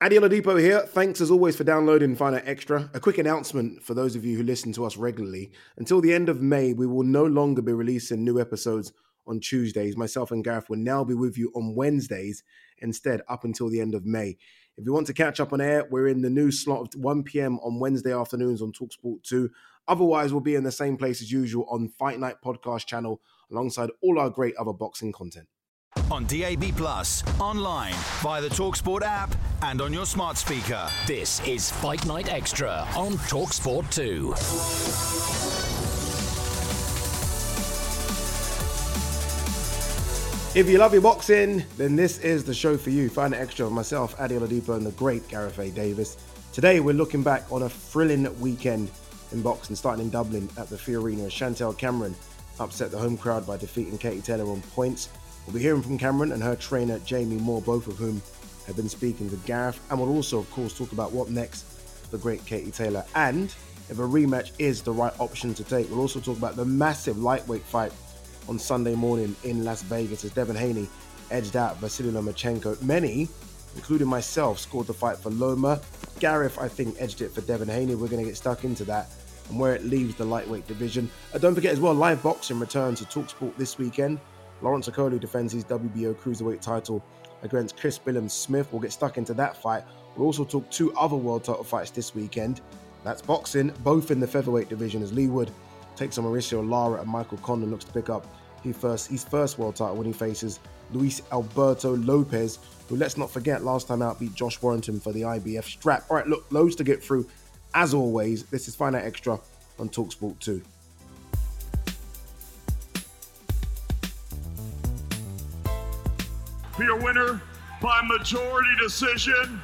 Ade Oladipo here. Thanks as always for downloading Find Extra. A quick announcement for those of you who listen to us regularly. Until the end of May, we will no longer be releasing new episodes on Tuesdays. Myself and Gareth will now be with you on Wednesdays instead, up until the end of May. If you want to catch up on air, we're in the new slot of 1 p.m. on Wednesday afternoons on Talksport 2. Otherwise, we'll be in the same place as usual on Fight Night Podcast channel alongside all our great other boxing content. On DAB Plus, online, via the Talksport app, and on your smart speaker. This is Fight Night Extra on Talksport 2. If you love your boxing, then this is the show for you. Fight Night extra of myself, Ade Oladipo, and the great Gareth A. Davies. Today, we're looking back on a thrilling weekend in boxing, starting in Dublin at the 3Arena. Chantelle Cameron upset the home crowd by defeating Katie Taylor on points. We'll be hearing from Cameron and her trainer Jamie Moore, both of whom have been speaking to Gareth, and we'll also, of course, talk about what next for the great Katie Taylor. And if a rematch is the right option to take, we'll also talk about the massive lightweight fight on Sunday morning in Las Vegas as Devin Haney edged out Vasily Lomachenko. Many, including myself, scored the fight for Loma. Gareth, I think, edged it for Devin Haney. We're going to get stuck into that and where it leaves the lightweight division. Uh, don't forget as well, live boxing returns to Talksport this weekend. Lawrence Okolie defends his WBO cruiserweight title against Chris Billam Smith. We'll get stuck into that fight. We'll also talk two other world title fights this weekend. That's boxing, both in the featherweight division, as Leigh Wood takes on Mauricio Lara and Michael Conlan looks to pick up his first, his first world title when he faces Luis Alberto Lopez, who let's not forget last time out beat Josh Warrington for the IBF strap. All right, look, loads to get through. As always, this is Night Extra on Talksport 2. Your winner by majority decision,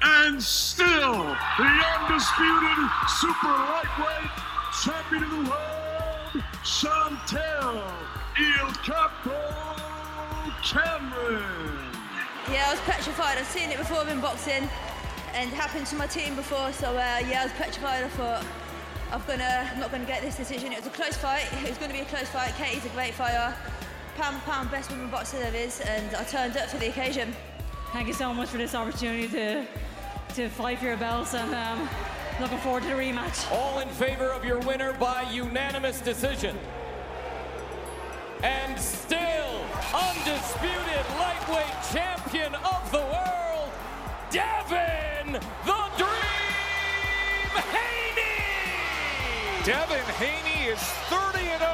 and still the undisputed super lightweight champion of the world, Chantelle Il Capo Cameron. Yeah, I was petrified. I've seen it before in boxing, and it happened to my team before. So uh, yeah, I was petrified. I thought I'm gonna, I'm not gonna get this decision. It was a close fight. It was gonna be a close fight. Katie's a great fighter, pound for pound best woman boxer there is, and I turned up for the occasion. Thank you so much for this opportunity to to fight for your belts, and um, looking forward to the rematch. All in favor of your winner by unanimous decision. And still undisputed lightweight champion of the world, Devin the Dream Haney! Devin Haney is 30 and 0.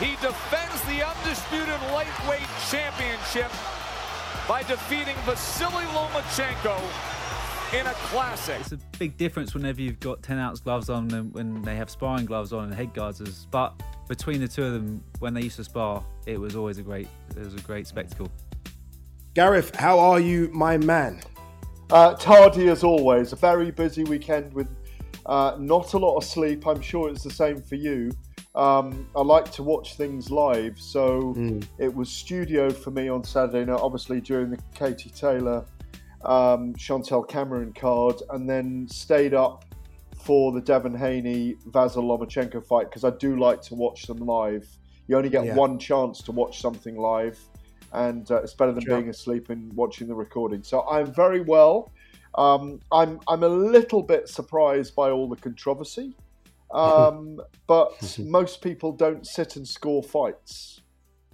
He defends the undisputed lightweight championship by defeating Vasily Lomachenko in a classic. It's a big difference whenever you've got 10 ounce gloves on and when they have sparring gloves on and head guards. As, but between the two of them, when they used to spar, it was always a great, it was a great spectacle. Gareth, how are you, my man? Uh, tardy as always. A very busy weekend with uh, not a lot of sleep. I'm sure it's the same for you. Um, I like to watch things live, so Mm. it was studio for me on Saturday night. Obviously during the Katie Taylor, um, Chantelle Cameron card, and then stayed up for the Devin Haney Vasil Lomachenko fight because I do like to watch them live. You only get Yeah. one chance to watch something live, and uh, it's better than Sure. being asleep and watching the recording. So I'm very well. Um, I'm I'm a little bit surprised by all the controversy, um, but most people don't sit and score fights.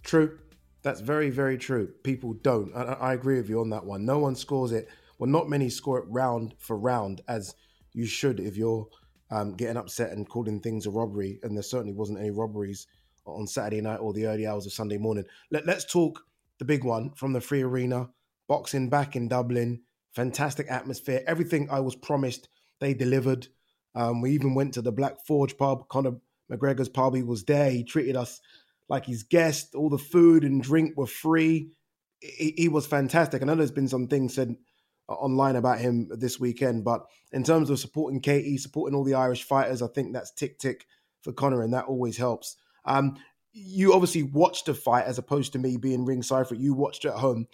True. That's very, very true. People don't. I, I agree with you on that one. No one scores it. Well, not many score it round for round as you should if you're um, getting upset and calling things a robbery. And there certainly wasn't any robberies on Saturday night or the early hours of Sunday morning. Let, let's talk the big one from the 3Arena, boxing back in Dublin. Fantastic atmosphere. Everything I was promised, they delivered. Um, we even went to the Black Forge pub. Conor McGregor's pub. He was there. He treated us like his guest. All the food and drink were free. He, he was fantastic. I know there's been some things said online about him this weekend, but in terms of supporting Katie, supporting all the Irish fighters, I think that's tick tick for Conor, and that always helps. Um, you obviously watched the fight as opposed to me being ringside for it. You watched it at home.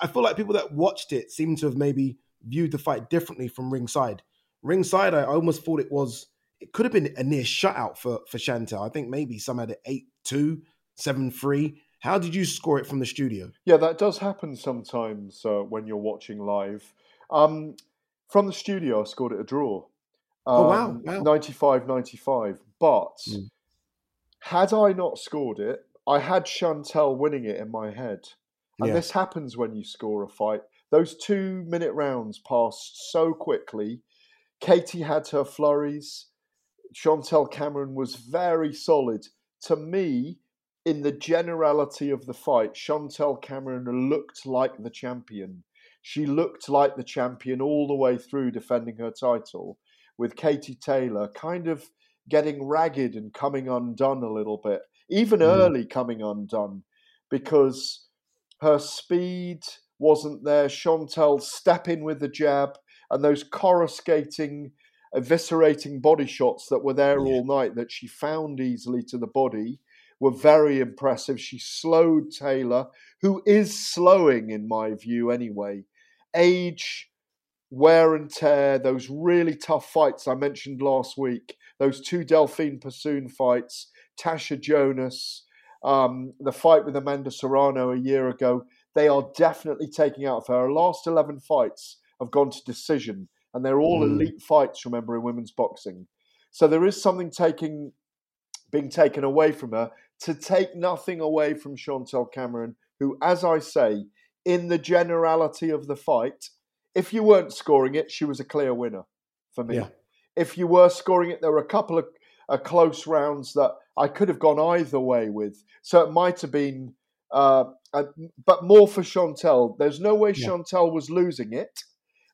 I feel like people that watched it seem to have maybe viewed the fight differently from ringside. Ringside, I almost thought it was it could have been a near shutout for for Chantelle. I think maybe some had it eight two, seven three. How did you score it from the studio? Yeah, that does happen sometimes uh, when you're watching live. Um, from the studio, I scored it a draw. Um, oh wow, wow. 95 95. But mm. had I not scored it, I had Chantelle winning it in my head. And yeah. this happens when you score a fight. Those two minute rounds passed so quickly. Katie had her flurries. Chantelle Cameron was very solid. To me, in the generality of the fight, Chantelle Cameron looked like the champion. She looked like the champion all the way through defending her title, with Katie Taylor kind of getting ragged and coming undone a little bit, even mm. early coming undone, because her speed wasn't there. Chantelle stepping with the jab and those coruscating eviscerating body shots that were there yeah. all night that she found easily to the body were very impressive. She slowed Taylor, who is slowing in my view anyway. Age, wear and tear, those really tough fights I mentioned last week, those two Delphine Persoon fights, Tasha Jonas, um, the fight with Amanda Serrano a year ago, they are definitely taking out of her. Her last 11 fights have gone to decision and they're all mm. elite fights. Remember in women's boxing, so there is something taking being taken away from her. To take nothing away from Chantelle Cameron, who, as I say, in the generality of the fight, if you weren't scoring it, she was a clear winner for me. Yeah. If you were scoring it, there were a couple of uh, close rounds that I could have gone either way with. So it might have been, uh, uh, but more for Chantelle. There's no way yeah. Chantelle was losing it.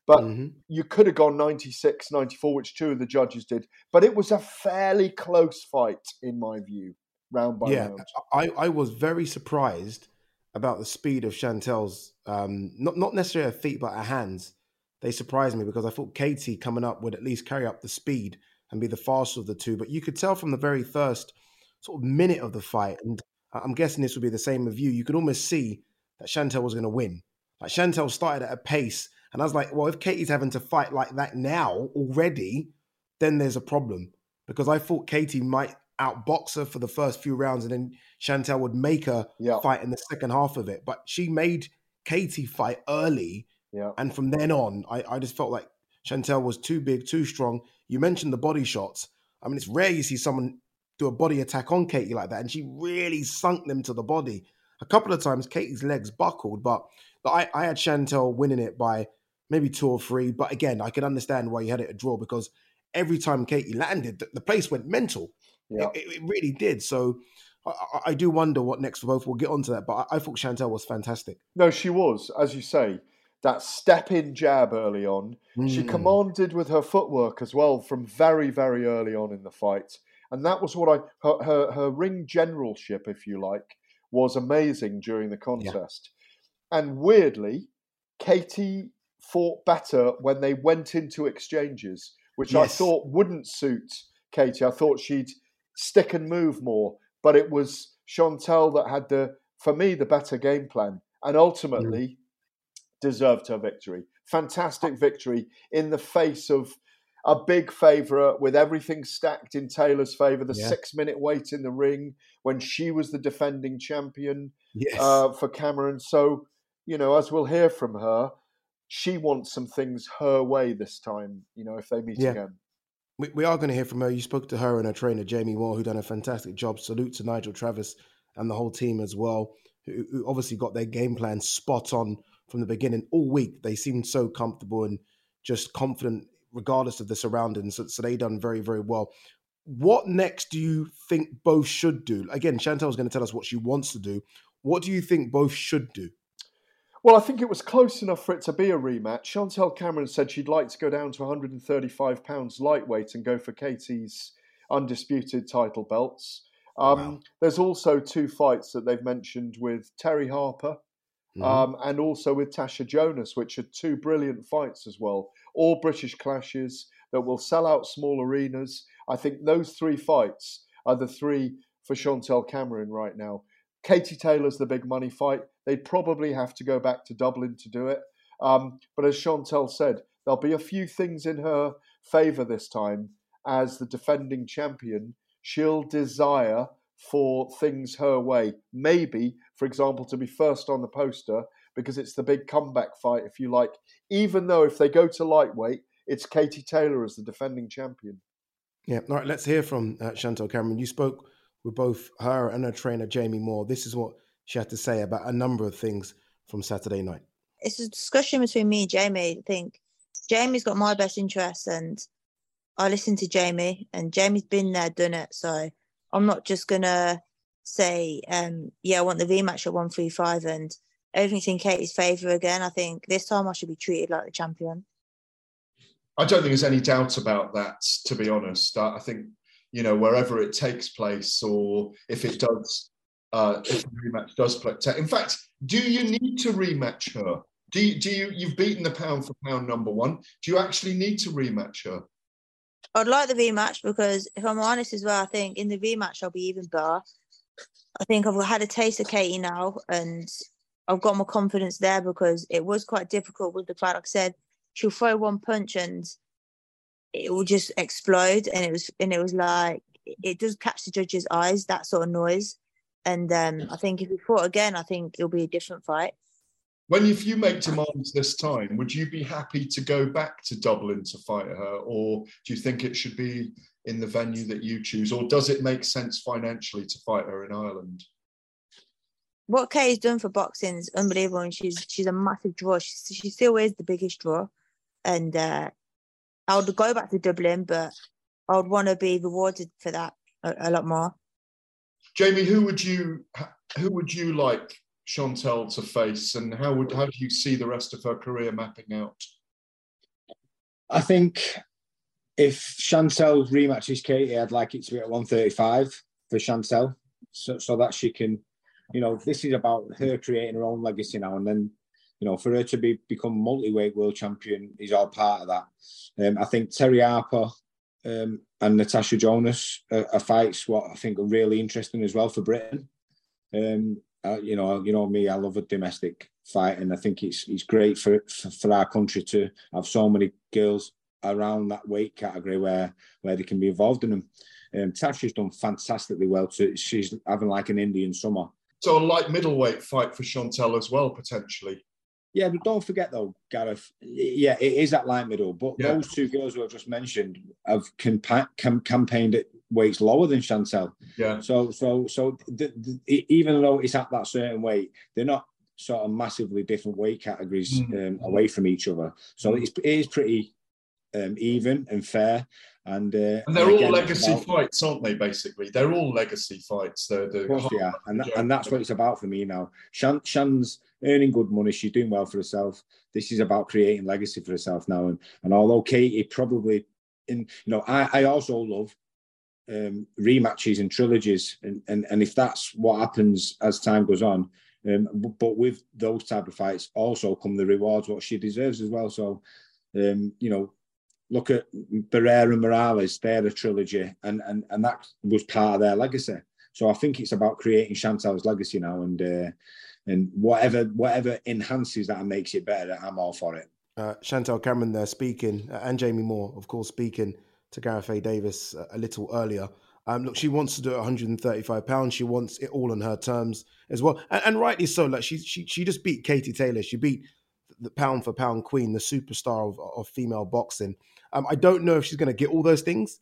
But mm-hmm. you could have gone 96, 94, which two of the judges did. But it was a fairly close fight, in my view, round by yeah, round. I, I was very surprised about the speed of Chantelle's, um, not, not necessarily her feet, but her hands. They surprised me because I thought Katie coming up would at least carry up the speed and be the faster of the two. But you could tell from the very first sort of minute of the fight, and I'm guessing this would be the same with you, you could almost see that Chantelle was going to win. Like Chantelle started at a pace and I was like, well, if Katie's having to fight like that now already, then there's a problem. Because I thought Katie might outbox her for the first few rounds and then Chantelle would make her yeah. fight in the second half of it. But she made Katie fight early. Yeah. And from then on, I, I just felt like Chantelle was too big, too strong. You mentioned the body shots. I mean, it's rare you see someone do a body attack on Katie like that. And she really sunk them to the body. A couple of times, Katie's legs buckled, but, but I, I had Chantelle winning it by maybe two or three. But again, I can understand why you had it a draw because every time Katie landed, the, the place went mental. Yeah. It, it, really did. So I, I, do wonder what next for both. We'll get onto that. But I, I thought Chantelle was fantastic. No, she was, as you say. That step in jab early on. Mm. She commanded with her footwork as well from very, very early on in the fight. And that was what I, her, her, her ring generalship, if you like, was amazing during the contest. Yeah. And weirdly, Katie fought better when they went into exchanges, which yes. I thought wouldn't suit Katie. I thought she'd stick and move more, but it was Chantelle that had the, for me, the better game plan, and ultimately mm. deserved her victory. Fantastic victory in the face of a big favourite with everything stacked in Taylor's favour. The yeah. six minute wait in the ring when she was the defending champion yes. uh, for Cameron. So, you know, as we'll hear from her, she wants some things her way this time, you know, if they meet yeah. again. We, we are going to hear from her. You spoke to her and her trainer, Jamie Moore, who done a fantastic job. Salute to Nigel Travis and the whole team as well, who, who obviously got their game plan spot on from the beginning. All week they seemed so comfortable and just confident, regardless of the surroundings. So, so they done very very well. What next do you think both should do? Again, Chantelle's going to tell us what she wants to do. What do you think both should do? Well, I think it was close enough for it to be a rematch. Chantelle Cameron said she'd like to go down to 135 pounds lightweight and go for Katie's undisputed title belts. Um, wow. There's also two fights that they've mentioned with Terri Harper mm-hmm. um, and also with Tasha Jonas, which are two brilliant fights as well. All British clashes that will sell out small arenas. I think those three fights are the three for Chantelle Cameron right now. Katie Taylor's the big money fight. They'd probably have to go back to Dublin to do it. Um, but as Chantelle said, there'll be a few things in her favour this time as the defending champion. She'll desire for things her way. Maybe, for example, to be first on the poster because it's the big comeback fight, if you like. Even though if they go to lightweight, it's Katie Taylor as the defending champion. Yeah. All right. Let's hear from uh, Chantelle Cameron. You spoke with both her and her trainer, Jamie Moore. This is what she had to say about a number of things from Saturday night. It's a discussion between me and Jamie. I think Jamie's got my best interests, and I listen to Jamie, and Jamie's been there, done it. So I'm not just gonna say, um, yeah, I want the rematch at 135 and everything's in Katie's favour again. I think this time I should be treated like the champion. I don't think there's any doubt about that, to be honest. I think you know, wherever it takes place, or if it does, uh, if the rematch does play. In fact, do you need to rematch her? Do you, do you, you've beaten the pound for pound number one. Do you actually need to rematch her? I'd like the rematch because if I'm honest as well, I think in the rematch I'll be even better. I think I've had a taste of Katie now and I've got more confidence there because it was quite difficult with the fight. Like I said, she'll throw one punch and it will just explode and it was and it was like it does catch the judge's eyes that sort of noise and um, i think if we fought again i think it'll be a different fight. When if you make demands this time would you be happy to go back to dublin to fight her? Or do you think it should be in the venue that you choose? Or does it make sense financially to fight her in ireland? What Kay's done for boxing is unbelievable, and she's she's a massive draw. She, she still is the biggest draw, and uh, I would go back to Dublin, but I would want to be rewarded for that a, a lot more. Jamie, who would you who would you like Chantelle to face, and how would how do you see the rest of her career mapping out? I think if Chantelle rematches Katie, I'd like it to be at 135 for Chantel, so, so that she can, you know, this is about her creating her own legacy now, and then you know, for her to be become multi-weight world champion is all part of that. Um, I think Terry Harper um, and Natasha Jonas are, are, fights what I think are really interesting as well for Britain. Um, uh, you know, you know me, I love a domestic fight, and I think it's it's great for for, for our country to have so many girls around that weight category where where they can be involved in them. Um, Tasha's done fantastically well. To, she's having like an Indian summer. So a light middleweight fight for Chantelle as well, potentially. Yeah, but don't forget though, Gareth. Yeah, it is that light middle, but yeah. those two girls who I've just mentioned have cam- campaigned at weights lower than Chantelle. Yeah. So, so, so the, the, even though it's at that certain weight, they're not sort of massively different weight categories mm. um, away from each other. So mm. it's, it is pretty um, even and fair. And, uh, and they're and all legacy about, fights, aren't they? Basically, they're all legacy fights. They're, they're of course, yeah, and that, and that's what it's about for me now. Shan, Shan's earning good money. She's doing well for herself. This is about creating legacy for herself now. And and although Katie probably, in you know, I, I also love um, rematches and trilogies, and, and and if that's what happens as time goes on. Um, but with those type of fights also come the rewards what she deserves as well. So, um, you know, look at Barrera and Morales, they're a trilogy, and, and, and that was part of their legacy. So I think it's about creating Chantelle's legacy now, and uh, and whatever whatever enhances that and makes it better, I'm all for it. Uh, Chantelle Cameron there speaking, uh, and Jamie Moore, of course, speaking to Gareth A. Davies uh, a little earlier. Um, look, she wants to do 135 pounds. She wants it all on her terms as well, and, and rightly so. Like she, she, she just beat Katie Taylor. She beat the pound for pound queen, the superstar of, of female boxing. Um, I don't know if she's going to get all those things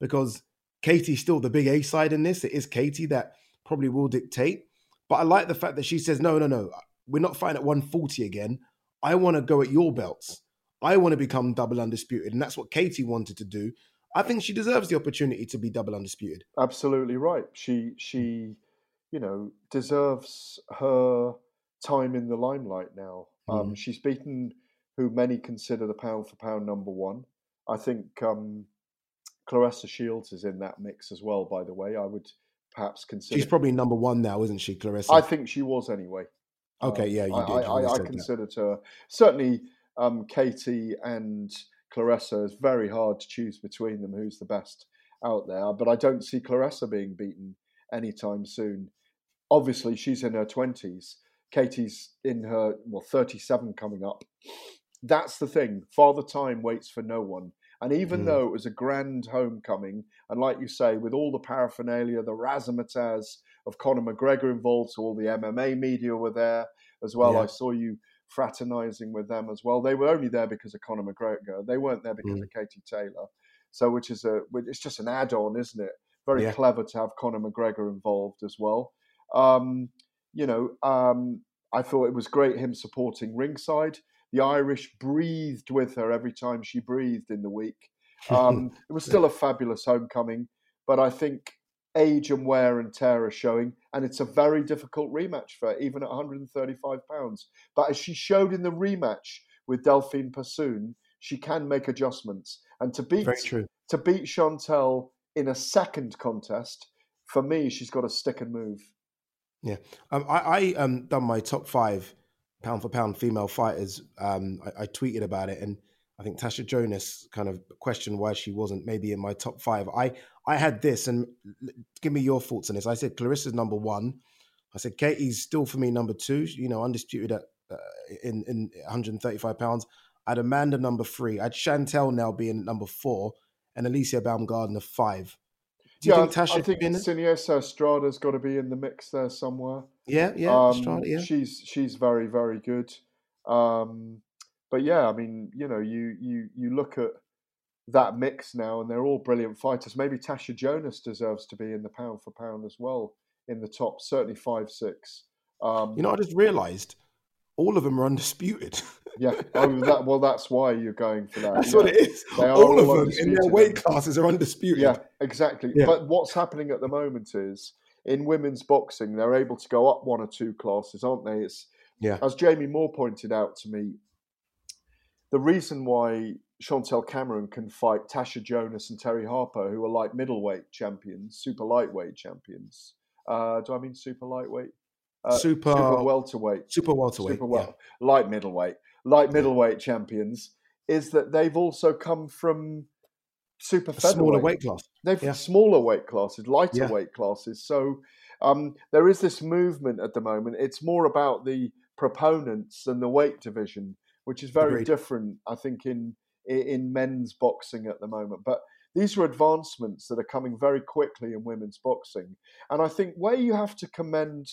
because Katie's still the big A side in this. It is Katie that probably will dictate. But I like the fact that she says, no, no, no, we're not fighting at 140 again. I want to go at your belts. I want to become double undisputed. And that's what Katie wanted to do. I think she deserves the opportunity to be double undisputed. Absolutely right. She she, you know, deserves her time in the limelight now. Um, Mhm. she's beaten who many consider the pound for pound number one. I think um, Claressa Shields is in that mix as well. By the way, I would perhaps consider. She's probably number one now, isn't she, Claressa? I think she was anyway. Okay, Um, yeah, you I, did. I, You I, I that. considered her certainly. Um, Katie and Claressa is very hard to choose between them. Who's the best out there? But I don't see Claressa being beaten anytime soon. Obviously, she's in her twenties. Katie's in her well, thirty-seven coming up. That's the thing. Father Time waits for no one. And even Mm. though it was a grand homecoming, and like you say, with all the paraphernalia, the razzmatazz of Conor McGregor involved, so all the MMA media were there as well. Yeah. I saw you fraternizing with them as well. They were only there because of Conor McGregor. They weren't there because Mm. of Katie Taylor. So, which is a, it's just an add-on, isn't it? Very Yeah. clever to have Conor McGregor involved as well. Um, you know, um, I thought it was great him supporting ringside. The Irish breathed with her every time she breathed in the week. Um, it was still a fabulous homecoming, but I think age and wear and tear are showing, and it's a very difficult rematch for her, even at 135 pounds. But as she showed in the rematch with Delphine Persoon, she can make adjustments, and to beat to beat Chantelle in a second contest, for me, she's got to stick and move. Yeah, um, I, I um done my top five pound for pound female fighters. Um, I, I tweeted about it, and I think Tasha Jonas kind of questioned why she wasn't maybe in my top five. I I had this, and give me your thoughts on this. I said Claressa's number one. I said Katie's still for me number two. You know, undisputed at uh, in in 135 pounds. I had Amanda number three. I had Chantelle now being number four, and Alycia Baumgardner five. Do you yeah, think Tasha I think? Seniesa Estrada's got to be in the mix there somewhere. Yeah, yeah, Um, yeah. She's she's very very good. Um, but yeah, I mean, you know, you you you look at that mix now, and they're all brilliant fighters. Maybe Tasha Jonas deserves to be in the pound for pound as well in the top, certainly five six. Um, You know, I just realised all of them are undisputed. yeah. Oh, that, well, that's why you're going for that. That's yeah. what it is. They are All of them in their weight classes are undisputed. Yeah, exactly. Yeah. But what's happening at the moment is in women's boxing, they're able to go up one or two classes, aren't they? It's Yeah. as Jamie Moore pointed out to me, the reason why Chantelle Cameron can fight Tasha Jonas and Terri Harper, who are like middleweight champions, super lightweight champions. Uh, do I mean super lightweight? Uh, Super- super welterweight, Super welterweight. super well, light middleweight, light middleweight champions, is that they've also come from super A smaller weight class. They've Yeah. smaller weight classes, lighter Yeah. weight classes. So um, there is this movement at the moment. It's more about the proponents than the weight division, which is very Agreed. different, I think, in in- men's boxing at the moment. But these are advancements that are coming very quickly in women's boxing, and I think where you have to commend,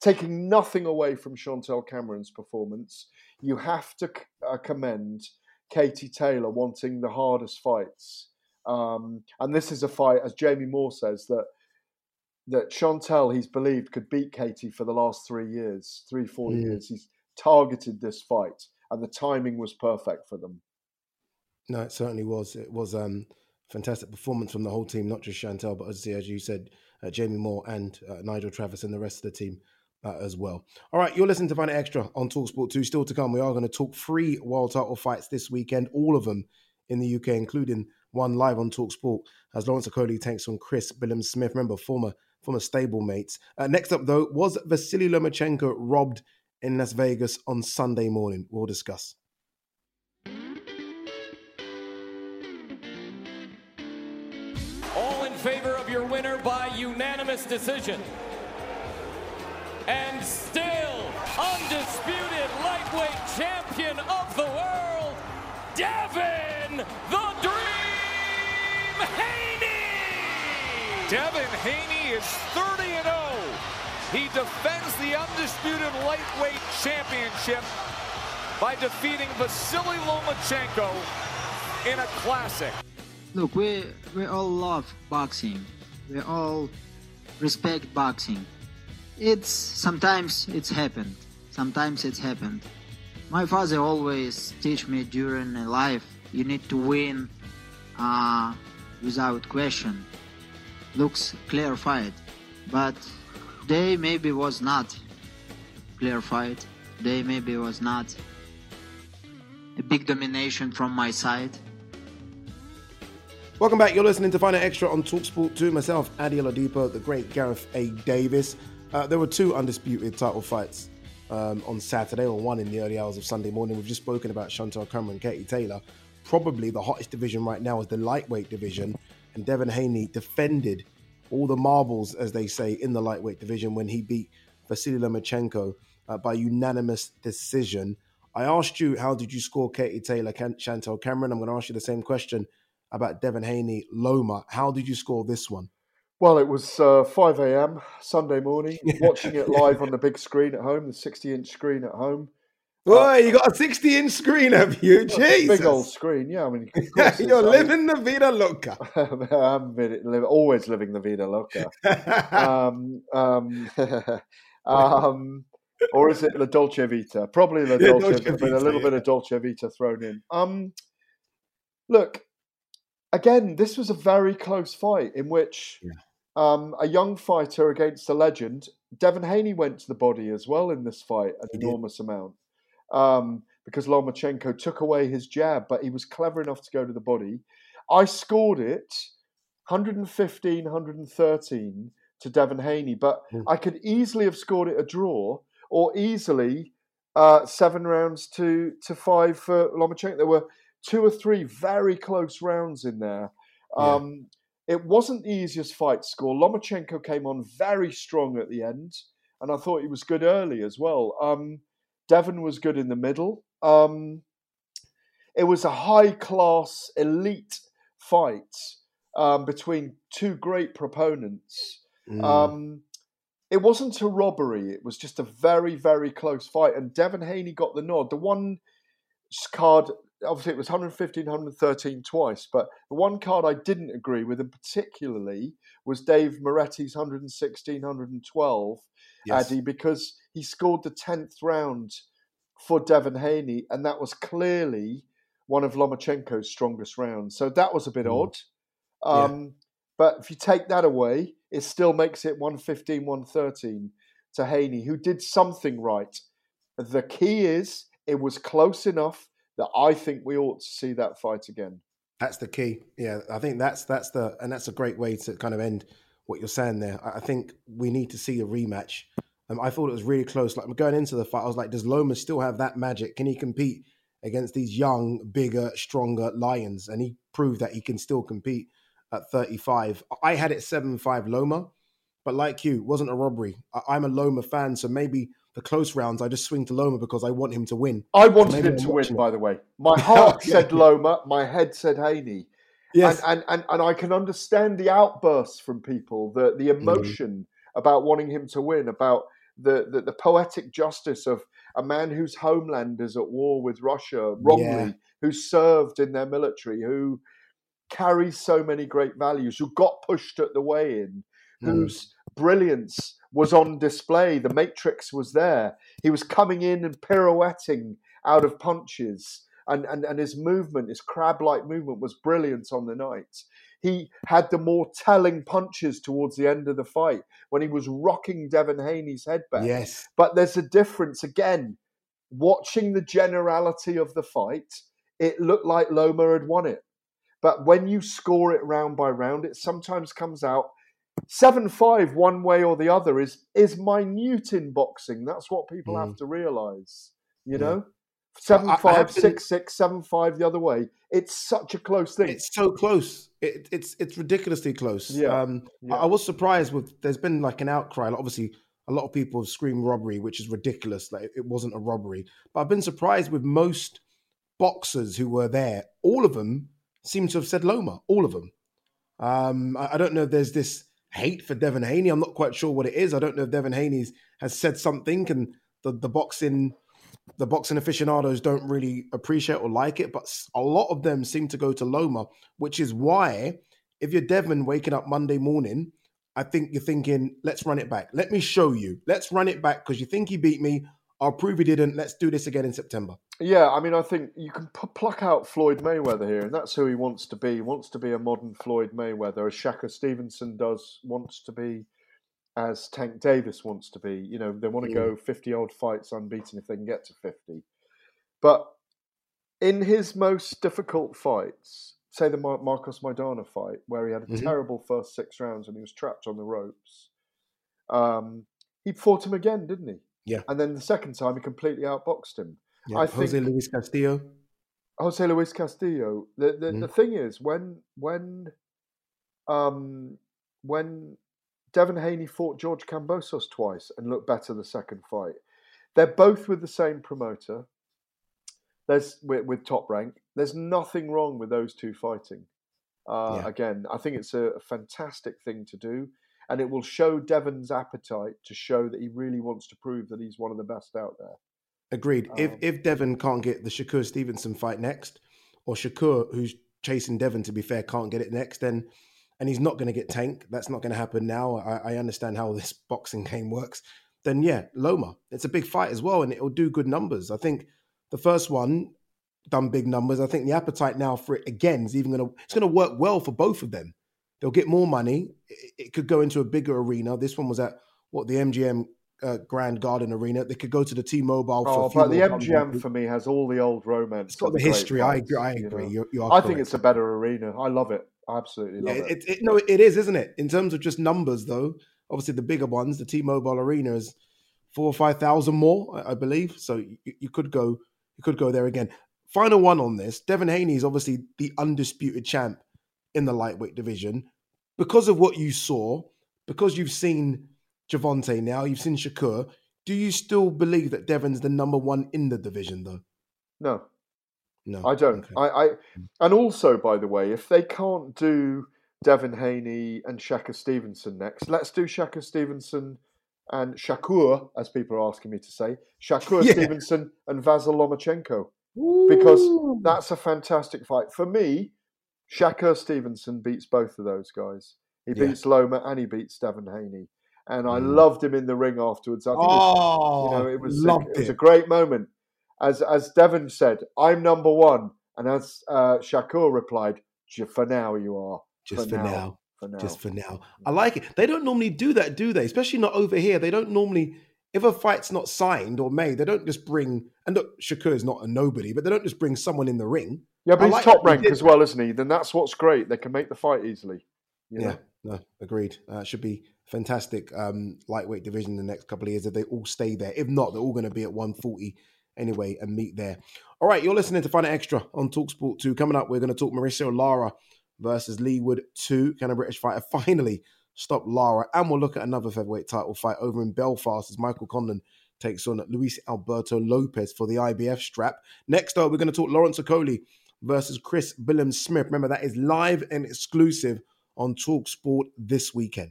taking nothing away from Chantelle Cameron's performance, you have to uh, commend Katie Taylor wanting the hardest fights. Um, and this is a fight, as Jamie Moore says, that that Chantelle, he's believed, could beat Katie for the last three years, three, four Mm. years. He's targeted this fight, and the timing was perfect for them. No, it certainly was. It was um fantastic performance from the whole team, not just Chantelle, but as, as you said, uh, Jamie Moore and uh, Nigel Travis and the rest of the team uh, as well. All right, you're listening to It Extra on Talksport 2. Still to come, we are going to talk three world title fights this weekend, all of them in the UK, including one live on Talksport as Lawrence Okolie takes on Chris Billam Smith. Remember, former former stablemates. Uh, next up, though, was Vasily Lomachenko robbed in Las Vegas on Sunday morning? We'll discuss. All in favor of your winner by unanimous decision. And still undisputed lightweight champion of the world, Devin the Devin Haney is 30 and 0. He defends the undisputed lightweight championship by defeating Vasily Lomachenko in a classic. Look, we we all love boxing. We all respect boxing. it's sometimes it's happened. Sometimes it's happened. My father always teach me during life you need to win uh, without question. Looks clarified, but they maybe was not clarified. They maybe was not a big domination from my side. Welcome back. You're listening to Fight Night Extra on Talksport 2. Myself, Ade Oladipo, the great Gareth A. Davies. Uh, there were two undisputed title fights um, on Saturday, or one in the early hours of Sunday morning. We've just spoken about Chantelle Cameron, and Katie Taylor. Probably the hottest division right now is the lightweight division, and Devin Haney defended all the marbles, as they say, in the lightweight division when he beat Vasily Lomachenko uh, by unanimous decision. I asked you, how did you score Katie Taylor, Chantelle Cameron? I'm going to ask you the same question about Devin Haney, Loma. How did you score this one? Well, it was uh, 5 a.m. Sunday morning, watching it live on the big screen at home, the 60 inch screen at home. Boy, you got a 60 inch screen, have you? Jesus. Big old screen, yeah. I mean, you're living the Vida Loca. I'm live, always living the Vida Loca. um, um, um, or is it La Dolce Vita? Probably La Dolce, Dolce Vita, a little yeah. bit of Dolce Vita thrown in. Um, look, again, this was a very close fight in which yeah. um, a young fighter against a legend. Devin Haney went to the body as well in this fight, an he enormous did. amount. Um, because Lomachenko took away his jab, but he was clever enough to go to the body. I scored it 115, 113 to Devin Haney, but mm. I could easily have scored it a draw or easily uh, seven rounds to to five for Lomachenko. There were two or three very close rounds in there. Yeah. Um, it wasn't the easiest fight score. Lomachenko came on very strong at the end, and I thought he was good early as well. Um, Devin was good in the middle. Um, it was a high class, elite fight um, between two great proponents. Mm. Um, it wasn't a robbery. It was just a very, very close fight. And Devin Haney got the nod. The one card, obviously, it was 115, 113 twice. But the one card I didn't agree with, and particularly, was Dave Moretti's 116, 112, yes. Addy, because he scored the 10th round for Devin Haney. And that was clearly one of Lomachenko's strongest rounds. So that was a bit mm. odd. Um, yeah. But if you take that away, it still makes it 115, 113 to Haney, who did something right. The key is it was close enough that I think we ought to see that fight again. That's the key. Yeah, I think that's that's the and that's a great way to kind of end what you're saying there. I think we need to see a rematch. Um, I thought it was really close. Like going into the fight, I was like, does Loma still have that magic? Can he compete against these young, bigger, stronger lions? And he proved that he can still compete at 35. I had it 7 5 Loma, but like you, wasn't a robbery. I- am a Loma fan, so maybe the close rounds, I just swing to Loma because I want him to win. I wanted him to win, it. by the way. My heart said Loma, my head said Haney. Yes. And, and, and, and I can understand the outbursts from people, the, the mm. emotion mm. about wanting him to win, about the, the, the, poetic justice of a man whose homeland is at war with Russia, wrongly, yeah. who served in their military, who carries so many great values, who got pushed at the weigh in, mm. whose brilliance was on display. The matrix was there. He was coming in and pirouetting out of punches. And, and, and his movement, his crab like movement, was brilliant on the night. He had the more telling punches towards the end of the fight when he was rocking Devin Haney's head back. Yes. But there's a difference again. Watching the generality of the fight, it looked like Loma had won it. But when you score it round by round, it sometimes comes out seven five one way or the other is is minute in boxing. That's what people mm. have to realise. You yeah. know, seven five six six seven five the other way. It's such a close thing. It's so close. It, it's it's ridiculously close. Yeah. Um, yeah. I, I was surprised with. There's been like an outcry. Like obviously, a lot of people have screamed robbery, which is ridiculous. Like it wasn't a robbery. But I've been surprised with most boxers who were there. All of them seem to have said Loma, all of them. Um, I, I, don't know if there's this hate for Devin Haney. I'm not quite sure what it is. I don't know if Devin Haney has said something and the, the boxing the boxing aficionados don't really appreciate or like it, but a lot of them seem to go to Loma, which is why if you're Devin waking up Monday morning I think you're thinking, let's run it back. Let me show you. Let's run it back because you think he beat me. I'll prove he didn't. Let's do this again in September. Yeah, I mean, I think you can p- pluck out Floyd Mayweather here, and that's who he wants to be. He wants to be a modern Floyd Mayweather, as Shakur Stevenson does, wants to be, as Tank Davis wants to be. You know, they want to go 50 odd fights unbeaten if they can get to 50. But in his most difficult fights, say the Mar- Marcos Maidana fight, where he had a Mhm. terrible first six rounds and he was trapped on the ropes, um, he fought him again, didn't he? Yeah. And then the second time, he completely outboxed him. Yeah, I Jose think Luis Castillo. Jose Luis Castillo. The the, Mm. the thing is when when um when Devin Haney fought George Kambosos twice and looked better the second fight, they're both with the same promoter. There's with, with top rank. There's nothing wrong with those two fighting. Uh, Yeah. Again, I think it's a, fantastic thing to do, and it will show Devin's appetite to show that he really wants to prove that he's one of the best out there. Agreed. if Um, if Devin can't get the Shakur Stevenson fight next, or Shakur, who's chasing Devin, to be fair, can't get it next, then and he's not going to get Tank. That's not going to happen now. I, I understand how this boxing game works. Then yeah, Loma. It's a big fight as well, and it'll do good numbers. I think the first one done big numbers. I think the appetite now for it again is even going to it's going to work well for both of them. They'll get more money. It, it could go into a bigger arena. This one was at what the MGM uh, Grand Garden Arena. They could go to the T-Mobile. for Oh, a few but the MGM hundred. for me has all the old romance. It's got the history. I fights, agree. I you agree. know. You, you I think it's a better arena. I love it. I absolutely Yeah, it. it, it, no, it is, isn't it? In terms of just numbers, though, obviously the bigger ones, the T-Mobile Arena is four or five thousand more, I, I believe. So you, you could go, you could go there again. Final one on this: Devin Haney is obviously the undisputed champ in the lightweight division because of what you saw, because you've seen Gervonta now, you've seen Shakur. Do you still believe that Devin's the number one in the division, though? No, No, I don't. I, I and also, by the way, if they can't do Devin Haney and Shakur Stevenson next, let's do Shakur Stevenson and Shakur, as people are asking me to say, Shakur Yeah. Stevenson and Vasil Lomachenko, because that's a fantastic fight for me. Shakur Stevenson beats both of those guys. He Yeah. beats Loma and he beats Devin Haney. And I Mm. loved him in the ring afterwards. I think it was- Oh, you know, it was a, it was a great moment. As as Devin said, I'm number one, and as uh, Shakur replied, "For now, you are. just for, now. For now. Just for now. I like it. They don't normally do that, do they? Especially not over here. They don't normally, if a fight's not signed or made, they don't just bring, and look, Shakur is not a nobody, but they don't just bring someone in the ring. Yeah, but I he's like top that they rank did as well, isn't he? Then that's what's great. They can make the fight easily. You know? Yeah, no, agreed. Uh, should be fantastic um, lightweight division in the next couple of years if they all stay there. If not, they're all going to be at 140 anyway and meet there. All right, you're listening to Fight Night Extra on Talksport 2. Coming up, we're going to talk Mauricio Lara versus Leigh Wood 2. Can a British fighter finally stop Lara? And we'll look at another featherweight title fight over in Belfast as Michael Conlan takes on Luis Alberto Lopez for the IBF strap. Next up, we're going to talk Lawrence Okolie versus Chris Billam Smith. Remember, that is live and exclusive on Talksport this weekend.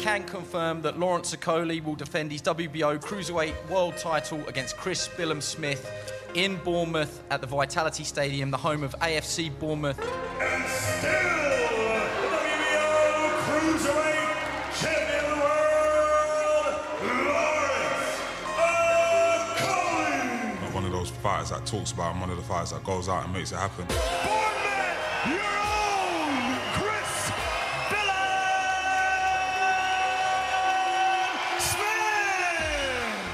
can confirm that Lawrence Okolie will defend his WBO Cruiserweight World title against Chris Billam Smith in Bournemouth at the Vitality Stadium, the home of AFC Bournemouth. And still, WBO Cruiserweight Champion of the World, Lawrence Okolie. Not one of those fighters that talks about him, one of the fighters that goes out and makes it happen. Your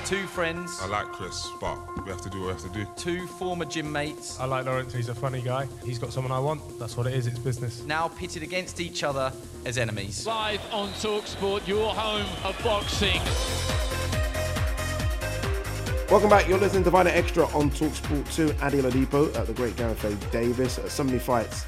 Two friends, I like Chris, but we have to do what we have to do. two former gym mates, I like Lawrence, he's a funny guy. He's got someone I want. That's what it is, it's business. now pitted against each other as enemies. Live on Talksport, your home of boxing. Welcome back. You're listening to Fight Extra on Talksport 2. Ade Oladipo, uh, the great Gareth A. Davies. Uh, so many fights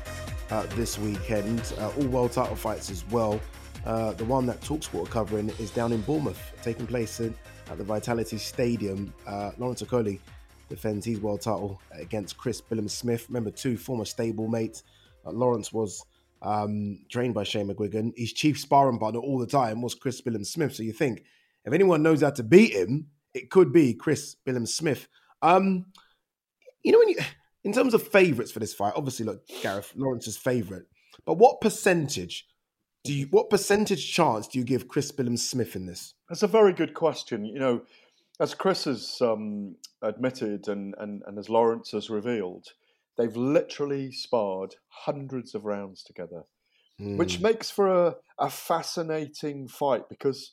uh, this weekend, uh, all world title fights as well. Uh, the one that Talksport are covering is down in Bournemouth, taking place in, at the Vitality Stadium. Uh, Lawrence Okolie defends his world title against Chris Billam Smith. Remember, two former stablemates. Uh, Lawrence was um, trained by Shane McGuigan. His chief sparring partner all the time was Chris Billam Smith. So you think if anyone knows how to beat him, it could be Chris Billam Smith. Um, you know, when you, in terms of favourites for this fight, obviously, look, Gareth Lawrence's favourite, but what percentage do you, what percentage chance do you give Chris Billam Smith in this? That's a very good question. You know, as Chris has um, admitted and, and, and as Lawrence has revealed, they've literally sparred hundreds of rounds together, which Hmm. makes for a, a fascinating fight because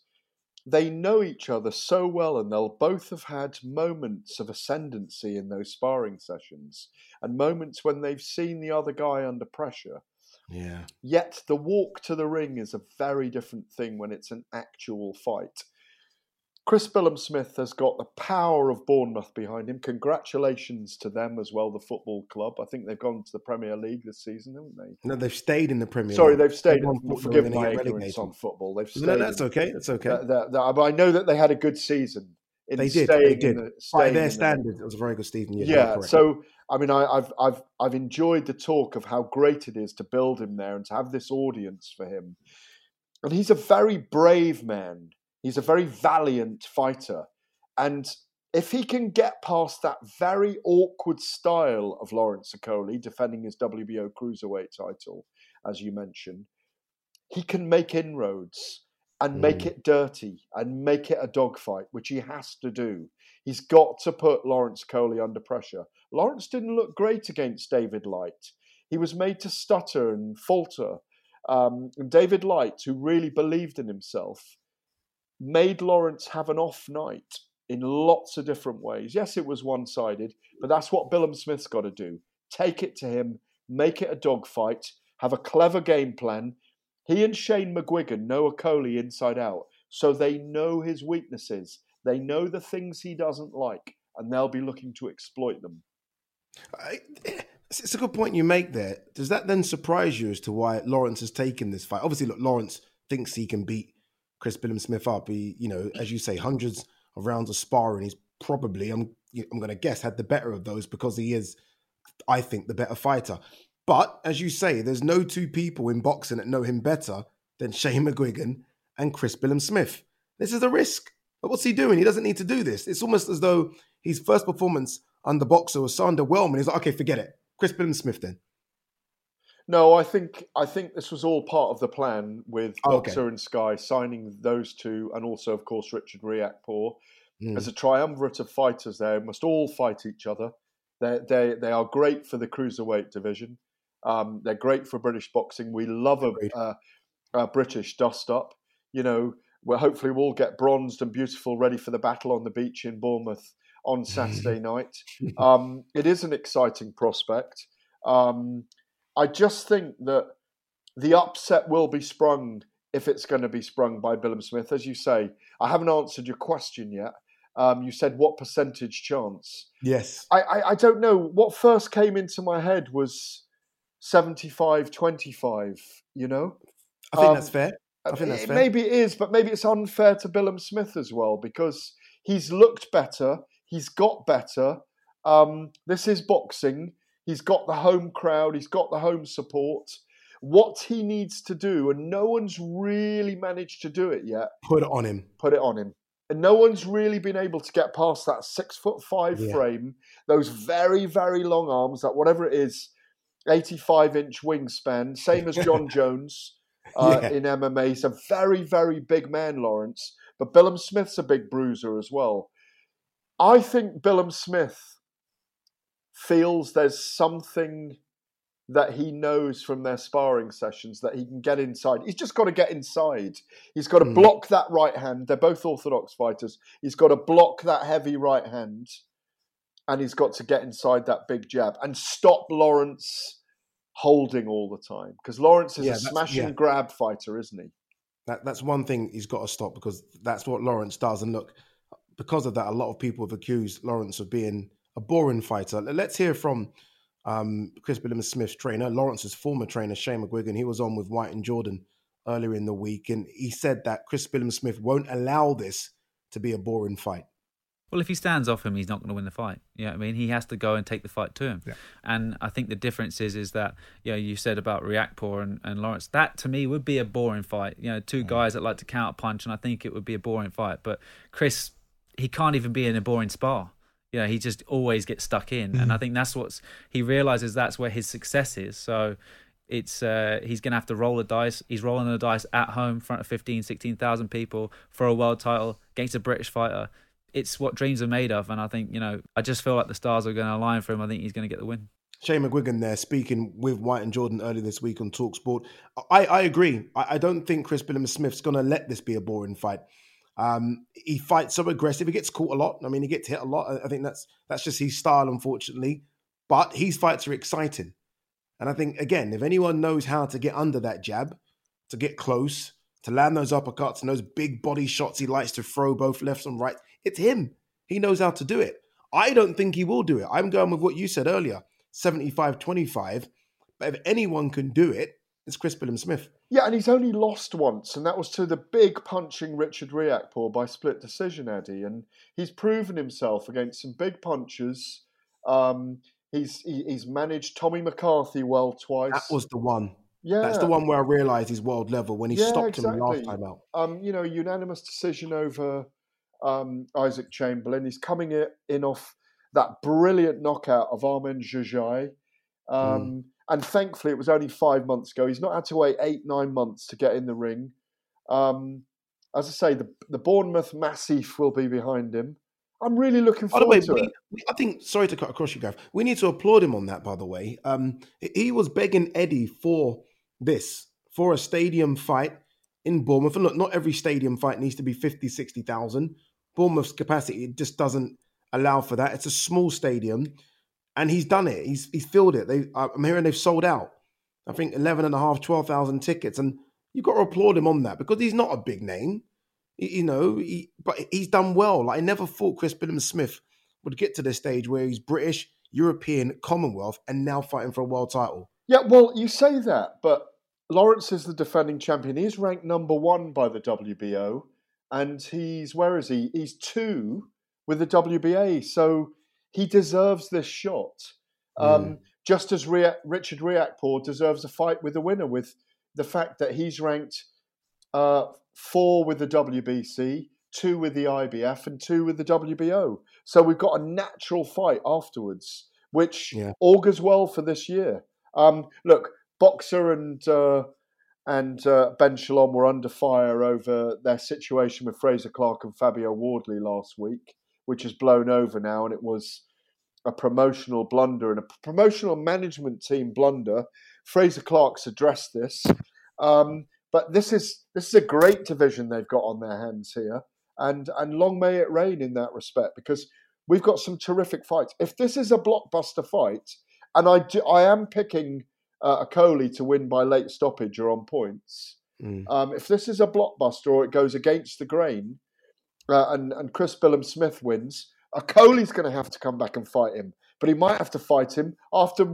they know each other so well and they'll both have had moments of ascendancy in those sparring sessions and moments when they've seen the other guy under pressure. Yeah. Yet the walk to the ring is a very different thing when it's an actual fight. Chris Billam Smith has got the power of Bournemouth behind him. Congratulations to them as well, the football club. I think they've gone to the Premier League this season, haven't they? No, they've stayed in the Premier. Sorry, they've stayed. football Forgive my ignorance on football. They've stayed. No, that's okay. That's okay. but I know that they had a good season. In they did. They did. the- By their the- standards, it was a very good Stephen Yeah. yeah. So I mean, I, I've I've I've enjoyed the talk of how great it is to build him there and to have this audience for him. And he's a very brave man. He's a very valiant fighter, and if he can get past that very awkward style of Lawrence Okolie defending his WBO cruiserweight title, as you mentioned, he can make inroads and make it dirty and make it a dogfight, which he has to do. He's got to put Lawrence Okolie under pressure. Lawrence didn't look great against David Light. He was made to stutter and falter. Um, and David Light, who really believed in himself, made Lawrence have an off night in lots of different ways. Yes, it was one sided, but that's what Billam Smith's got to do. Take it to him, make it a dogfight, have a clever game plan. He and Shane McGuigan know Okolie inside out, so they know his weaknesses. They know the things he doesn't like, and they'll be looking to exploit them. It's it's a good point you make there. Does that then surprise you as to why Lawrence has taken this fight? Obviously, look, Lawrence thinks he can beat Chris Billam Smith up. He, you know, as you say, hundreds of rounds of sparring. He's probably, I'm, I'm going to guess, had the better of those because he is, I think, the better fighter. But as you say, there's no two people in boxing that know him better than Shane McGuigan and Chris Billam Smith. This is a risk. But what's he doing? He doesn't need to do this. It's almost as though his first performance under Boxxer was so underwhelming. He's like, okay, forget it. Chris Billam Smith then. No, I think I think this was all part of the plan with Oh, okay. Boxxer and Sky signing those two, and also, of course, Richard Riakporhe Mm. as a triumvirate of fighters. They must all fight each other. They they they are great for the cruiserweight division. Um, they're great for British boxing. We love a, a, a British dust up. You know, well, hopefully we'll get bronzed and beautiful, ready for the battle on the beach in Bournemouth on Saturday night. Um, it is an exciting prospect. Um, I just think that the upset will be sprung if it's going to be sprung by Billam Smith. As you say, I haven't answered your question yet. Um, you said what percentage chance? Yes. I, I, I don't know. What first came into my head was 75 25, you know? I think Um, that's fair. I think that's fair. Maybe it is, but maybe it's unfair to Billam Smith as well because he's looked better, he's got better. Um, this is boxing. He's got the home crowd, he's got the home support. what he needs to do, and no one's really managed to do it yet. Put it on him. Put it on him. And no one's really been able to get past that six foot five Yeah. frame, those very, very long arms, that whatever it is, 85 inch wingspan, same as Jon Jones uh, Yeah. in MMA. He's a very, very big man, Lawrence. But Billam Smith's a big bruiser as well. I think Billam Smith feels there's something that he knows from their sparring sessions that he can get inside. He's just got to get inside. He's got to Mm. block that right hand. They're both orthodox fighters. He's got to block that heavy right hand and he's got to get inside that big jab and stop Lawrence holding all the time because Lawrence is Yeah, a smash yeah. and grab fighter, isn't he? That that's one thing he's got to stop because that's what Lawrence does. And look, because of that, a lot of people have accused Lawrence of being a boring fighter. Let's hear from um, Chris Billam Smith's trainer, Lawrence's former trainer, Shane McGuigan. He was on with White and Jordan earlier in the week, and he said that Chris Billam Smith won't allow this to be a boring fight. Well, if he stands off him, he's not going to win the fight. You know what I mean? He has to go and take the fight to him. And I think the difference is is that, you know, you said about Riakporhe and, and Lawrence, that to me would be a boring fight. You know, two guys that like to counter punch, and I think it would be a boring fight. But Chris, he can't even be in a boring spar. You know, he just always gets stuck in. And I think that's what's, he realizes that's where his success is. So it's uh, he's going to have to roll the dice. He's rolling the dice at home in front of 15, 16,000 people for a world title against a British fighter. It's what dreams are made of. And I think, you know, I just feel like the stars are going to align for him. I think he's going to get the win. Shane McGuigan there speaking with White and Jordan earlier this week on Talksport. I, I agree. I, I don't think Chris Billam Smith's going to let this be a boring fight. Um, he fights so aggressive. He gets caught a lot. I mean, he gets hit a lot. I- I think that's that's just his style, unfortunately. But his fights are exciting, and I think again, if anyone knows how to get under that jab, to get close, to land those uppercuts and those big body shots he likes to throw both left and right, it's him. He knows how to do it. I don't think he will do it. I'm going with what you said earlier 75 25. But if anyone can do it, it's Chris Billam Smith. Yeah, and he's only lost once, and that was to the big punching Richard Riakporhe by split decision, Eddie. And he's proven himself against some big punchers. Um, he's he, he's managed Tommy McCarthy well twice. That was the one. Yeah. That's the one where I realised he's world level when he Yeah, stopped him last time out. Um, you know, unanimous decision over um, Isaac Chamberlain. He's coming in off that brilliant knockout of Armen Jajai. Um, And thankfully, it was only five months ago. He's not had to wait eight, nine months to get in the ring. Um, as I say, the, the Bournemouth Massif will be behind him. I'm really looking forward way, to we, it. we- I think, sorry to cut across you, Gav. We need to applaud him on that, by the way. Um, he was begging Eddie for this, for a stadium fight in Bournemouth. And look, not every stadium fight needs to be 50, 60,000. Bournemouth's capacity it just doesn't allow for that. It's a small stadium, and he's done it. He's he's filled it. They, I'm hearing they've sold out. I think 11 and a half, 12,000 tickets. And you've got to applaud him on that because he's not a big name. You know, he, but he's done well. Like, I never thought Chris Billam Smith would get to this stage where he's British, European, Commonwealth, and now fighting for a world title. Yeah, well, you say that, but Lawrence is the defending champion. He's ranked number one by the WBO, and he's where is he? He's two with the WBA, so he deserves this shot. Um, Just as Ria- Richard Riakporhe deserves a fight with the winner, with the fact that he's ranked uh, four with the WBC, two with the IBF, and two with the WBO. So we've got a natural fight afterwards, which augurs well for this year. Um, look, Boxer and uh, and uh, Ben Shalom were under fire over their situation with Frazer Clarke and Fabio Wardley last week, which has blown over now, and it was a promotional blunder and a promotional management team blunder. Frazer Clarke's addressed this, um, but this is this is a great division they've got on their hands here, and and long may it rain in that respect because we've got some terrific fights. If this is a blockbuster fight, and I do, I am picking uh, Okolie to win by late stoppage or on points. Um, if this is a blockbuster or it goes against the grain, uh, and and Chris Billam Smith wins, Okolie's going to have to come back and fight him, but he might have to fight him after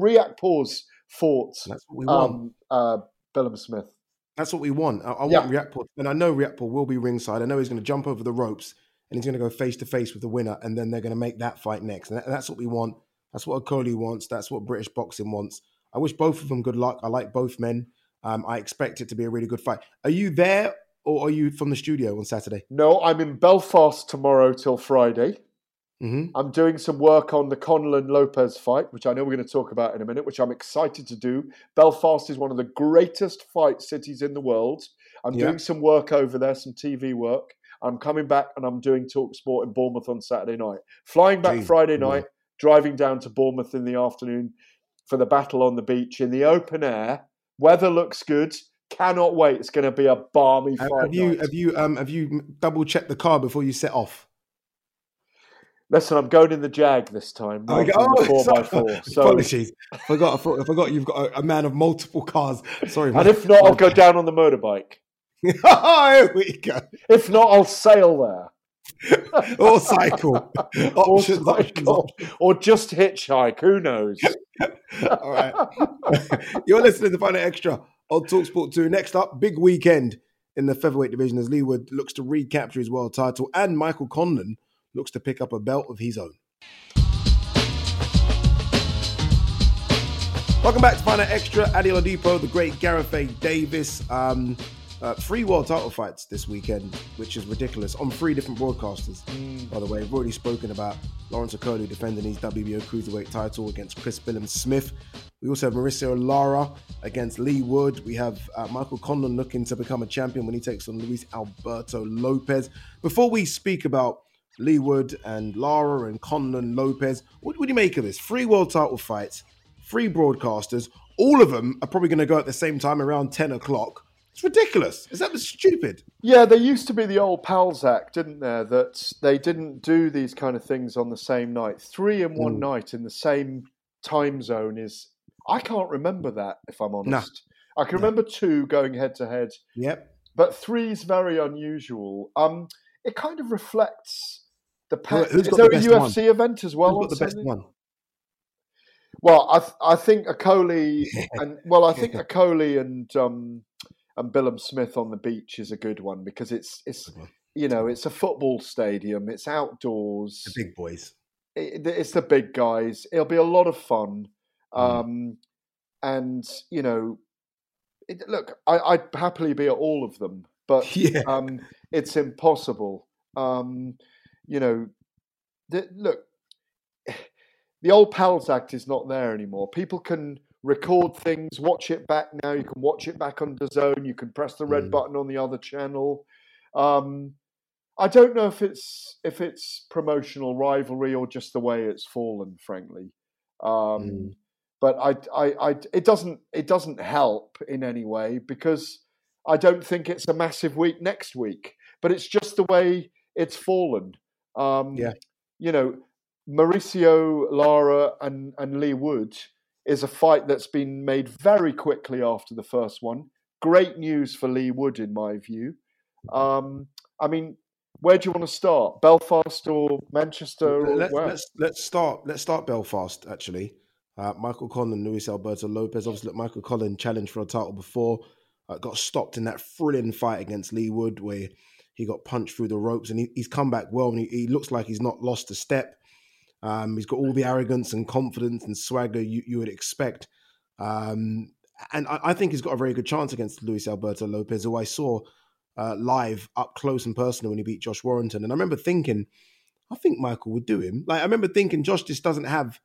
fought what we want. um, uh, Billam Smith. That's what we want. I, I Yeah. want Riakporhe, and I know Riakporhe will be ringside. I know he's going to jump over the ropes and he's going to go face to face with the winner, and then they're going to make that fight next. And that- that's what we want. That's what Okolie wants. That's what British boxing wants. I wish both of them good luck. I like both men. Um, I expect it to be a really good fight. Are you there or are you from the studio on Saturday? No, I'm in Belfast tomorrow till Friday. Mm-hmm. I'm doing some work on the Conlan Lopez fight, which I know we're going to talk about in a minute, which I'm excited to do. Belfast is one of the greatest fight cities in the world. I'm Yeah. doing some work over there, some TV work. I'm coming back and I'm doing Talk Sport in Bournemouth on Saturday night. Flying back Jeez, Friday night, driving down to Bournemouth in the afternoon for the battle on the beach in the open air. Weather looks good. Cannot wait. It's going to be a balmy fight. have you night. have you um have you double checked the car before you set off? Listen, I'm going in the Jag this time. not Okay. in the Oh, four by sorry. four. So, Apologies. Forgot. I forgot, I forgot you've got a, a man of multiple cars. Sorry. and if not, I'll go down on the motorbike. Here we go. If not, I'll sail there. Or cycle. or, Options, options, cycle. or just hitchhike. Who knows? All right. You're listening to Fight Night Extra on Talksport 2. Next up, big weekend in the featherweight division as Leigh Wood looks to recapture his world title and Michael Conlan looks to pick up a belt of his own. Welcome back to Fight Night Extra. Ade Oladipo, the great Gareth A. Davies. Um, uh, three world title fights this weekend, which is ridiculous, on three different broadcasters. By the way, we've already spoken about Lawrence Okolie defending his WBO cruiserweight title against Chris Billam Smith. We also have Mauricio Lara against Leigh Wood. We have uh, Michael Conlan looking to become a champion when he takes on Luis Alberto Lopez. Before we speak about Leigh Wood and Lara and Conlan Lopez, what, do you make of this? Three world title fights, three broadcasters. All of them are probably going to go at the same time around 10 o'clock. It's ridiculous. Is that stupid? Yeah, there used to be the old Pals Act, didn't there? That they didn't do these kind of things on the same night. Three in one Mm. night in the same time zone is. I can't remember that, if I'm honest. I can remember two going head to head, Yep. but three's very unusual. Um, it kind of reflects the. Who- Pa- who's is got there the a UFC one? event as well? Who's got the best one? Well, I th- I think Okolie and well, I think Okolie and um and Billam Smith on the beach is a good one because it's it's you know it's a football stadium, it's outdoors, The big boys. it, it's the big guys. It'll be a lot of fun, Mm. um, and you know, it, look, I, I'd happily be at all of them, but Yeah. um, it's impossible. Um, you know, the, look, the old Pals Act is not there anymore. People can record things, watch it back now. You can watch it back on the zone. You can press the red Mm. button on the other channel. Um, I don't know if it's if it's promotional rivalry or just the way it's fallen, frankly. Um, Mm. But I, I, I, it doesn't it doesn't help in any way because I don't think it's a massive week next week. But it's just the way it's fallen. Um, Yeah. You know, Mauricio Lara and, and Leigh Wood is a fight that's been made very quickly after the first one. Great news for Leigh Wood, in my view. Um, I mean, where do you want to start? Belfast or Manchester or Let's, where? let's let's start let's start Belfast actually. Uh, Michael Conlan, Luis Alberto Lopez. Obviously, look, Michael Conlan challenged for a title before, uh, got stopped in that thrilling fight against Leigh Wood where he got punched through the ropes, and he, he's come back well, and he, he looks like he's not lost a step. Um, he's got all the arrogance and confidence and swagger you, you would expect. Um, and I, I think he's got a very good chance against Luis Alberto Lopez, who I saw uh, live up close and personal when he beat Josh Warrington. And I remember thinking, I think Michael would do him. Like I remember thinking Josh just doesn't have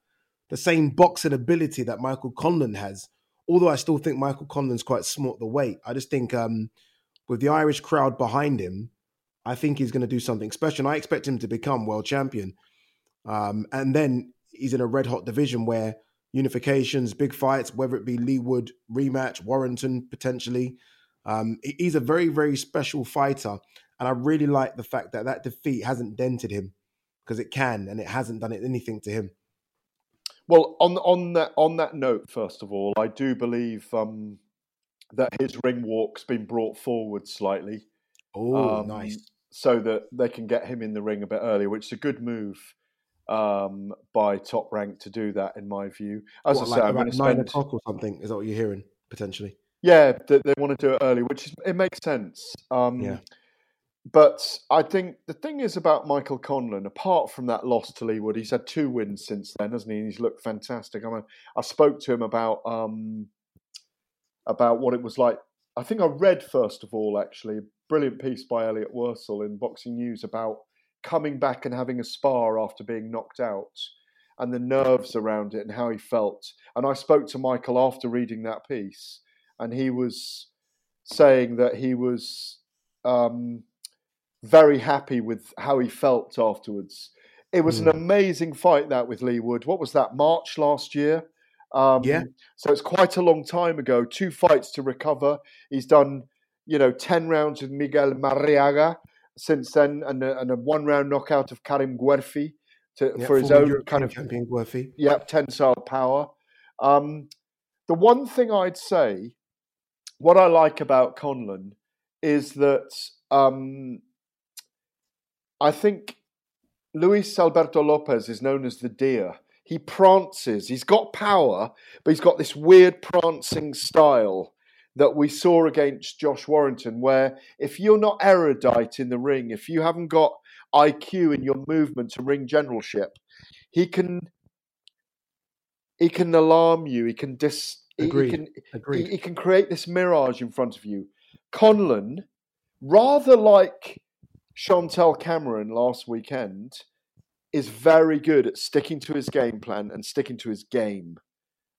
the same boxing ability that Michael Conlan has. Although I still think Michael Conlan's quite smart the weight. I just think um, with the Irish crowd behind him, I think he's going to do something special. And I expect him to become world champion. Um, and then he's in a red hot division where unifications, big fights, whether it be Leigh Wood rematch, Warrington potentially. Um, he's a very, very special fighter. And I really like the fact that that defeat hasn't dented him because it can and it hasn't done anything to him. Well, on on that on that note, first of all, I do believe um, that his ring walk's been brought forward slightly. Oh, um, nice. So that they can get him in the ring a bit earlier, which is a good move um, by Top Rank to do that, in my view. As What, I like say, about going to nine o'clock or something. Is that what you're hearing potentially? Yeah, they, they want to do it early, which is, it makes sense. Um, Yeah. But I think the thing is about Michael Conlan, apart from that loss to Leigh Wood, he's had two wins since then, hasn't he? And he's looked fantastic. I mean, I spoke to him about um, about what it was like. I think I read first of all, actually, a brilliant piece by Elliot Worsell in Boxing News about coming back and having a spar after being knocked out and the nerves around it and how he felt. And I spoke to Michael after reading that piece, and he was saying that he was um, very happy with how he felt afterwards. It was Hmm. an amazing fight that with Leigh Wood. What was that? March last year. Um, Yeah. So it's quite a long time ago. Two fights to recover. He's done, you know, ten rounds with Miguel Marriaga since then, and a, and a one round knockout of Karim Guerfi to, Yeah, for his own European kind of champion Guerfi. Yep, tensile power. Um, the one thing I'd say, what I like about Conlan is that um, I think Luis Alberto Lopez is known as the deer. He prances. He's got power, but he's got this weird prancing style that we saw against Josh Warrington, where if you're not erudite in the ring, if you haven't got IQ in your movement and ring generalship, he can he can alarm you. He can dis. he- He, can Agreed. He, he can create this mirage in front of you. Conlan, rather like Chantelle Cameron last weekend, is very good at sticking to his game plan and sticking to his game,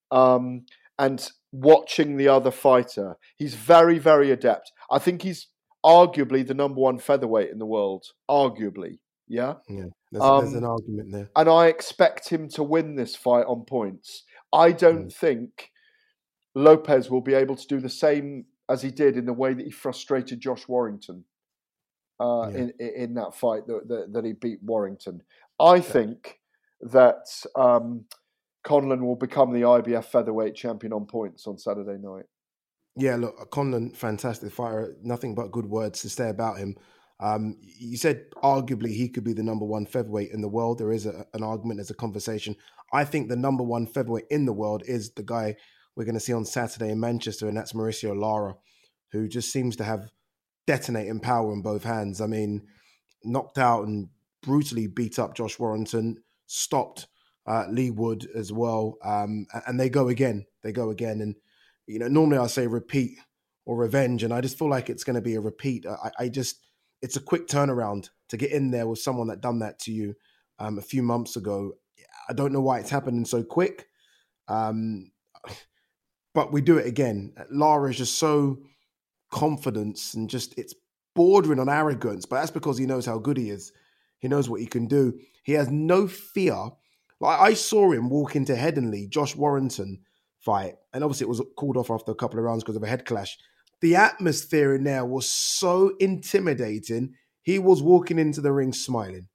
um, and watching the other fighter. He's very, very adept. I think he's arguably the number one featherweight in the world. Arguably, yeah. Yeah, there's, there's Um, an argument there. and I expect him to win this fight on points. I don't think Lopez will be able to do the same as he did in the way that he frustrated Josh Warrington uh, in, in in that fight that, that, that he beat Warrington. I think that um, Conlan will become the IBF featherweight champion on points on Saturday night. Yeah, look, Conlan, fantastic fighter. Nothing but good words to say about him. Um, you said arguably he could be the number one featherweight in the world. There is a, an argument, there's a conversation. I think the number one featherweight in the world is the guy we're going to see on Saturday in Manchester, and that's Mauricio Lara, who just seems to have detonating power in both hands. I mean, knocked out and brutally beat up Josh Warrington, stopped uh, Leigh Wood as well, um, and they go again. They go again, and you know, normally I say repeat or revenge, and I just feel like it's going to be a repeat. I, I just, it's a quick turnaround to get in there with someone that done that to you um, a few months ago. I don't know why it's happening so quick, um, but we do it again. Lara is just so confident and just it's bordering on arrogance, but that's because he knows how good he is. He knows what he can do. He has no fear. Like I saw him walk into Headingley, Josh Warrington fight, and obviously it was called off after a couple of rounds because of a head clash. The atmosphere in there was so intimidating. He was walking into the ring smiling.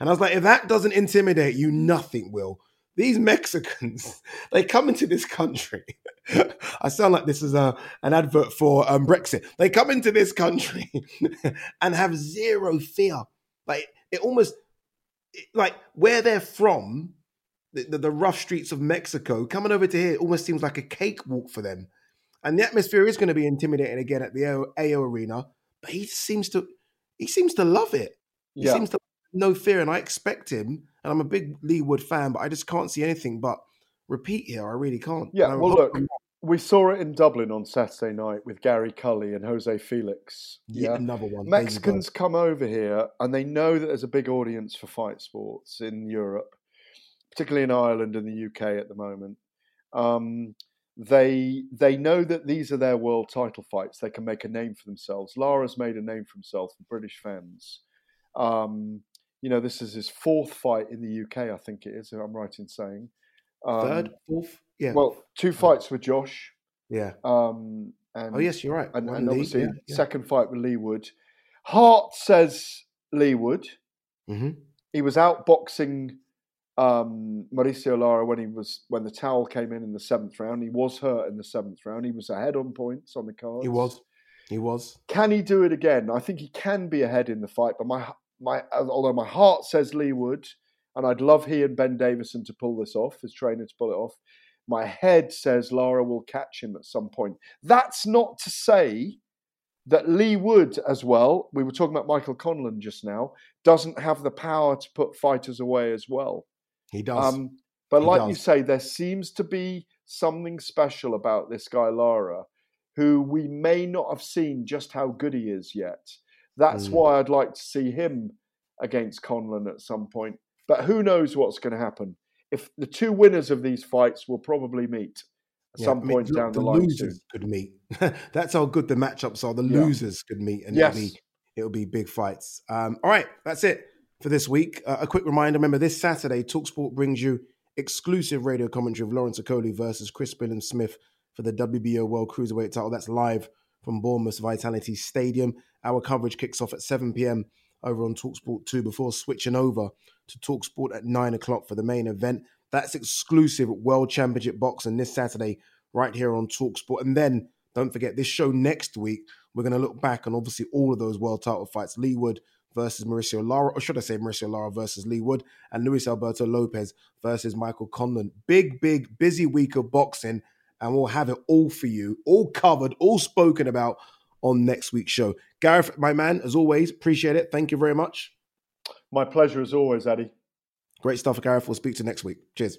And I was like, if that doesn't intimidate you, nothing will. These Mexicans, they come into this country. I sound like this is a, an advert for um, Brexit. They come into this country and have zero fear. Like it almost, like where they're from, the, the, the rough streets of Mexico, coming over to here almost seems like a cakewalk for them. And the atmosphere is going to be intimidating again at the AO, Arena, but he seems to, he seems to love it. He Yeah. seems to have no fear, and I expect him. And I'm a big Leigh Wood fan, but I just can't see anything but repeat here. I really can't. Yeah, well, look, we saw it in Dublin on Saturday night with Gary Cully and Jose Felix. Yeah, another one. There you go. Mexicans come over here and they know that there's a big audience for fight sports in Europe, particularly in Ireland and the UK at the moment. Um, they they know that these are their world title fights. They can make a name for themselves. Lara's made a name for himself with British fans. Um, you know, this is his fourth fight in the UK. I think it is. if I'm right in saying. Um, Third, fourth, yeah. Well, two fights with Josh. Yeah. Um, and Oh, yes, you're right. And, and Lee, obviously, yeah, yeah. second fight with Leigh Wood. Hart says Leigh Wood. Mm-hmm. He was outboxing um, Mauricio Lara when he was when the towel came in in the seventh round. He was hurt in the seventh round. He was ahead on points on the cards. He was. He was. Can he do it again? I think he can be ahead in the fight, but my my although my heart says Leigh Wood, and I'd love he and Ben Davison to pull this off, his trainer to pull it off. My head says Lara will catch him at some point. That's not to say that Leigh Wood, as well, we were talking about Michael Conlan just now, doesn't have the power to put fighters away as well. He does. Um, but He like you say, there seems to be something special about this guy Lara. who we may not have seen just how good he is yet. That's Mm. why I'd like to see him against Conlan at some point. But who knows what's going to happen? If the two winners of these fights will probably meet at Yeah, some I mean, point look, down the, the line losers soon. could meet. That's how good the matchups are. The Yeah. losers could meet, and Yes. it'll be it'll be big fights. Um, all right, that's it for this week. Uh, a quick reminder: remember this Saturday, Talksport brings you exclusive radio commentary of Lawrence Okolie versus Chris Billam Smith for the WBO World Cruiserweight title. That's live from Bournemouth Vitality Stadium. Our coverage kicks off at 7 p.m. over on Talksport 2 before switching over to Talksport at 9 o'clock for the main event. That's exclusive World Championship boxing this Saturday right here on Talksport. And then don't forget this show next week. We're going to look back on obviously all of those world title fights. Leigh Wood versus Mauricio Lara, or should I say Mauricio Lara versus Leigh Wood, and Luis Alberto Lopez versus Michael Conlan. Big, big, busy week of boxing, and we'll have it all for you, all covered, all spoken about on next week's show. Gareth, my man, as always, appreciate it. Thank you very much. My pleasure as always, Eddie. Great stuff, Gareth. We'll speak to you next week. Cheers.